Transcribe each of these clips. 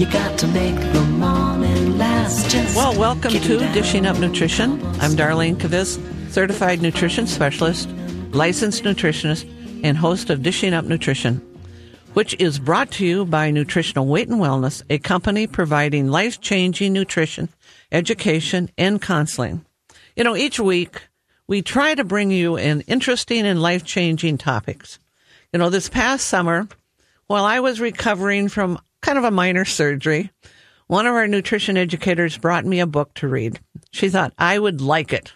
You got to make the morning last. Just Well, welcome to Dishing Up Nutrition. I'm Darlene Kvist, certified nutrition specialist, licensed nutritionist, and host of Dishing Up Nutrition, which is brought to you by Nutritional Weight and Wellness, a company providing life changing nutrition, education, and counseling. You know, each week we try to bring you in interesting and life changing topics. You know, this past summer, while I was recovering from kind of a minor surgery, one of our nutrition educators brought me a book to read. She thought I would like it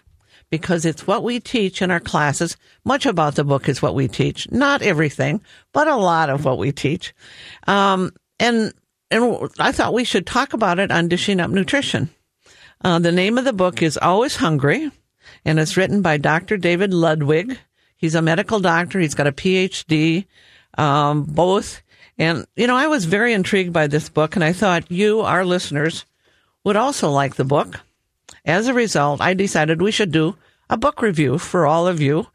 because it's what we teach in our classes. Much about the book is what we teach. Not everything, but a lot of what we teach. Um, and, and I thought we should talk about it on Dishing Up Nutrition. Uh, the name of the book is Always Hungry, and it's written by Dr. David Ludwig. He's a medical doctor. He's got a PhD, um, both. And, you know, I was very intrigued by this book, and I thought you, our listeners, would also like the book. As a result, I decided we should do a book review for all of you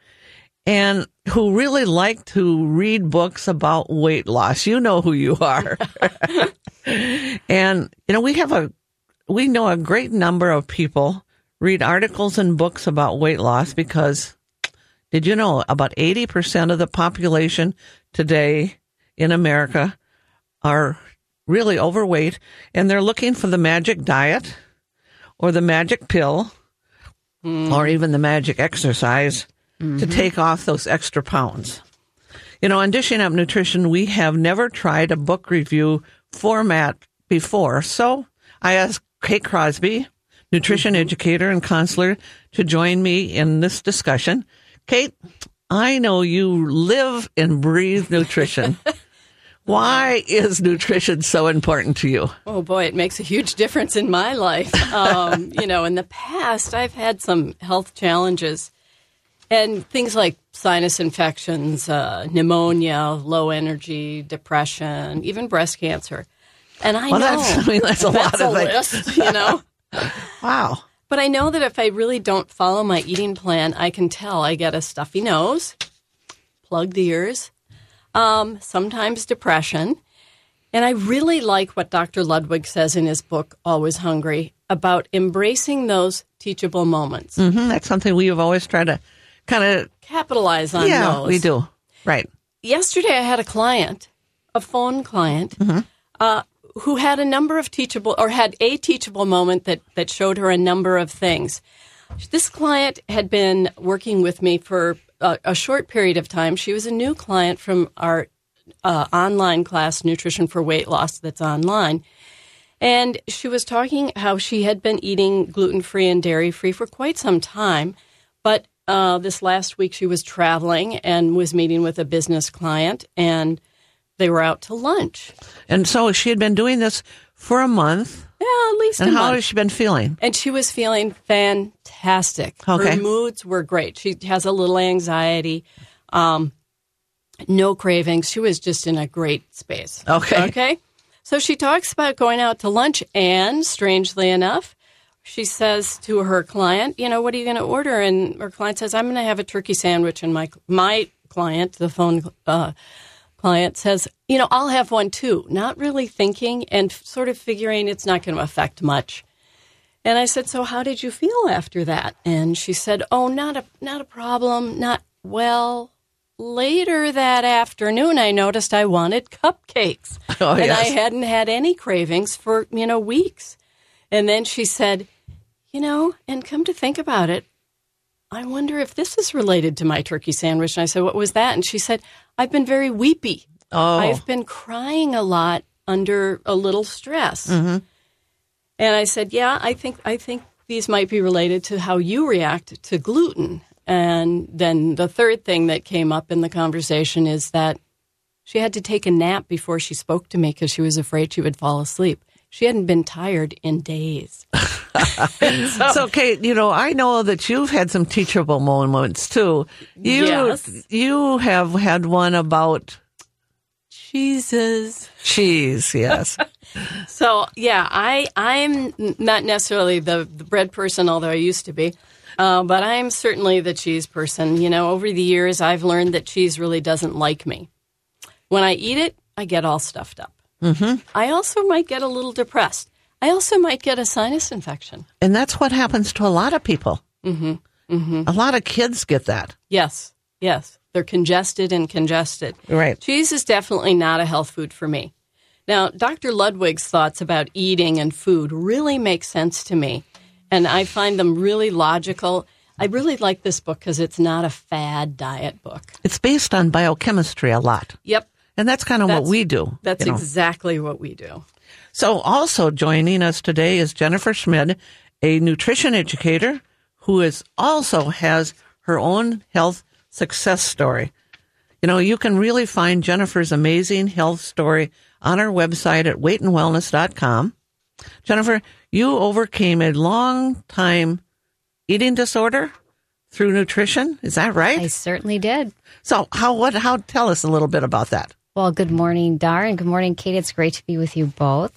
and who really like to read books about weight loss. You know who you are. and, you know, we have a, we know a great number of people read articles and books about weight loss because did you know about 80% of the population today in America are really overweight and they're looking for the magic diet or the magic pill hmm. or even the magic exercise to mm-hmm. take off those extra pounds. You know, on Dishing Up Nutrition, we have never tried a book review format before. So I asked Kate Crosby, nutrition mm-hmm. educator and counselor, to join me in this discussion. Kate, I know you live and breathe nutrition. Why is nutrition so important to you? Oh boy, it makes a huge difference in my life. Um, you know, in the past, I've had some health challenges and things like sinus infections, uh, pneumonia, low energy, depression, even breast cancer. And I Well, know that's- I mean, that's a lot of things. list, you know. Wow. But I know that if I really don't follow my eating plan, I can tell I get a stuffy nose, plugged ears, um, sometimes depression. And I really like what Dr. Ludwig says in his book, Always Hungry, about embracing those teachable moments. Mm-hmm. That's something we have always tried to kind of, Capitalize on yeah, those. we do. Right. Yesterday, I had a client, a phone client, uh, who had a number of teachable or had a teachable moment that, that showed her a number of things. This client had been working with me for a, short period of time. She was a new client from our uh, online class, Nutrition for Weight Loss, that's online. And she was talking how she had been eating gluten free and dairy free for quite some time. But uh, this last week she was traveling and was meeting with a business client, and they were out to lunch. And so she had been doing this for a month. Yeah, at least And how has she been feeling? and she was feeling fantastic. Okay. Her moods were great. She has a little anxiety, um, no cravings. She was just in a great space. Okay. Okay. So she talks about going out to lunch, and strangely enough, she says to her client, "You know, what are you going to order?" And her client says, "I'm going to have a turkey sandwich." And my my client, the phone uh, client, says, "You know, I'll have one too." Not really thinking and sort of figuring it's not going to affect much. And I said, "So how did you feel after that?" And she said, "Oh, not a not a problem. Not well." Later that afternoon, I noticed I wanted cupcakes, Oh, and I hadn't had any cravings for you know weeks. And then she said, "You know," and come to think about it, I wonder if this is related to my turkey sandwich. And I said, "What was that?" And she said, "I've been very weepy. Oh, I've been crying a lot under a little stress." Mm-hmm. And I said, "Yeah, I think I think these might be related to how you react to gluten." And then the third thing that came up in the conversation is that she had to take a nap before she spoke to me because she was afraid she would fall asleep. She hadn't been tired in days. so Kate, you know, I know that you've had some teachable moments too. You, Yes. you have had one about cheeses. cheese. Yes. So yeah, I I'm not necessarily the, the bread person, although I used to be, uh, but I'm certainly the cheese person. You know, over the years, I've learned that cheese really doesn't like me. When I eat it, I get all stuffed up. Mm-hmm. I also might get a little depressed. I also might get a sinus infection. And that's what happens to a lot of people. Mm-hmm. Mm-hmm. A lot of kids get that. Yes, yes. They're congested and congested. Right. Cheese is definitely not a health food for me. Now, Dr. Ludwig's thoughts about eating and food really make sense to me, and I find them really logical. I really like this book because it's not a fad diet book. It's based on biochemistry a lot. Yep. And that's kind of what we do. That's you know. exactly what we do. So, also joining us today is Jennifer Schmid, a nutrition educator who is also has her own health success story. You know, you can really find Jennifer's amazing health story on our website at weightandwellness.com. Jennifer, you overcame a long time eating disorder through nutrition. Is that right? I certainly did. So, how what how tell us a little bit about that? Well, good morning, Dar, and good morning, Kate. It's great to be with you both.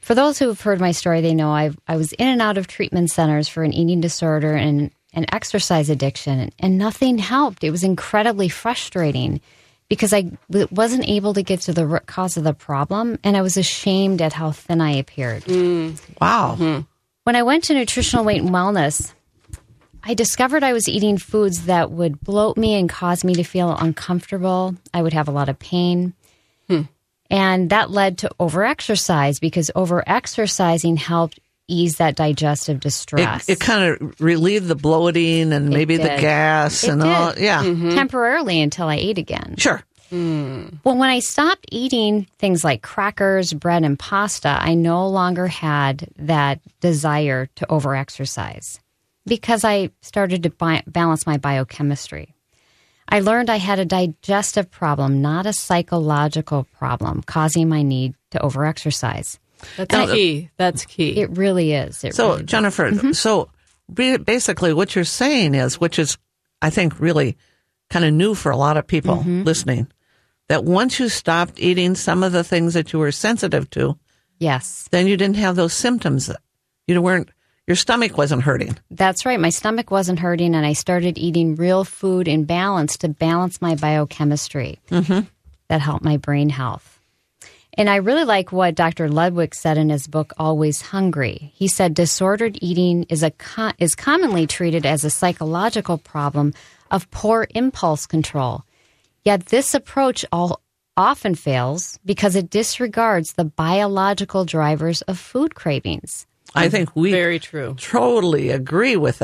For those who have heard my story, they know I I was in and out of treatment centers for an eating disorder and an exercise addiction, and nothing helped. It was incredibly frustrating because I wasn't able to get to the root cause of the problem, and I was ashamed at how thin I appeared. Mm. Wow. Mm-hmm. When I went to nutritional weight and wellness, I discovered I was eating foods that would bloat me and cause me to feel uncomfortable. I would have a lot of pain. Hmm. And that led to overexercise because overexercising helped ease that digestive distress. it kind of relieved the bloating and maybe the gas It and all. did. Yeah. Mm-hmm. Mm-hmm. temporarily until I ate again. Sure. Hmm. Well, when I stopped eating things like crackers, bread, and pasta, I no longer had that desire to overexercise because I started to bi- balance my biochemistry. I learned I had a digestive problem, not a psychological problem, causing my need to overexercise. That's key. That's key. It really is. It So, really is. Jennifer, Mm-hmm. so basically what you're saying is, which is, I think, really kind of new for a lot of people Mm-hmm. listening, that once you stopped eating some of the things that you were sensitive to, yes, then you didn't have those symptoms. You weren't, your stomach wasn't hurting. That's right. My stomach wasn't hurting, and I started eating real food in balance to balance my biochemistry. Mm-hmm. That helped my brain health. And I really like what Dr. Ludwig said in his book, Always Hungry. He said disordered eating is, a co- is commonly treated as a psychological problem of poor impulse control. Yet this approach all, often fails because it disregards the biological drivers of food cravings. I think we Very true. totally agree with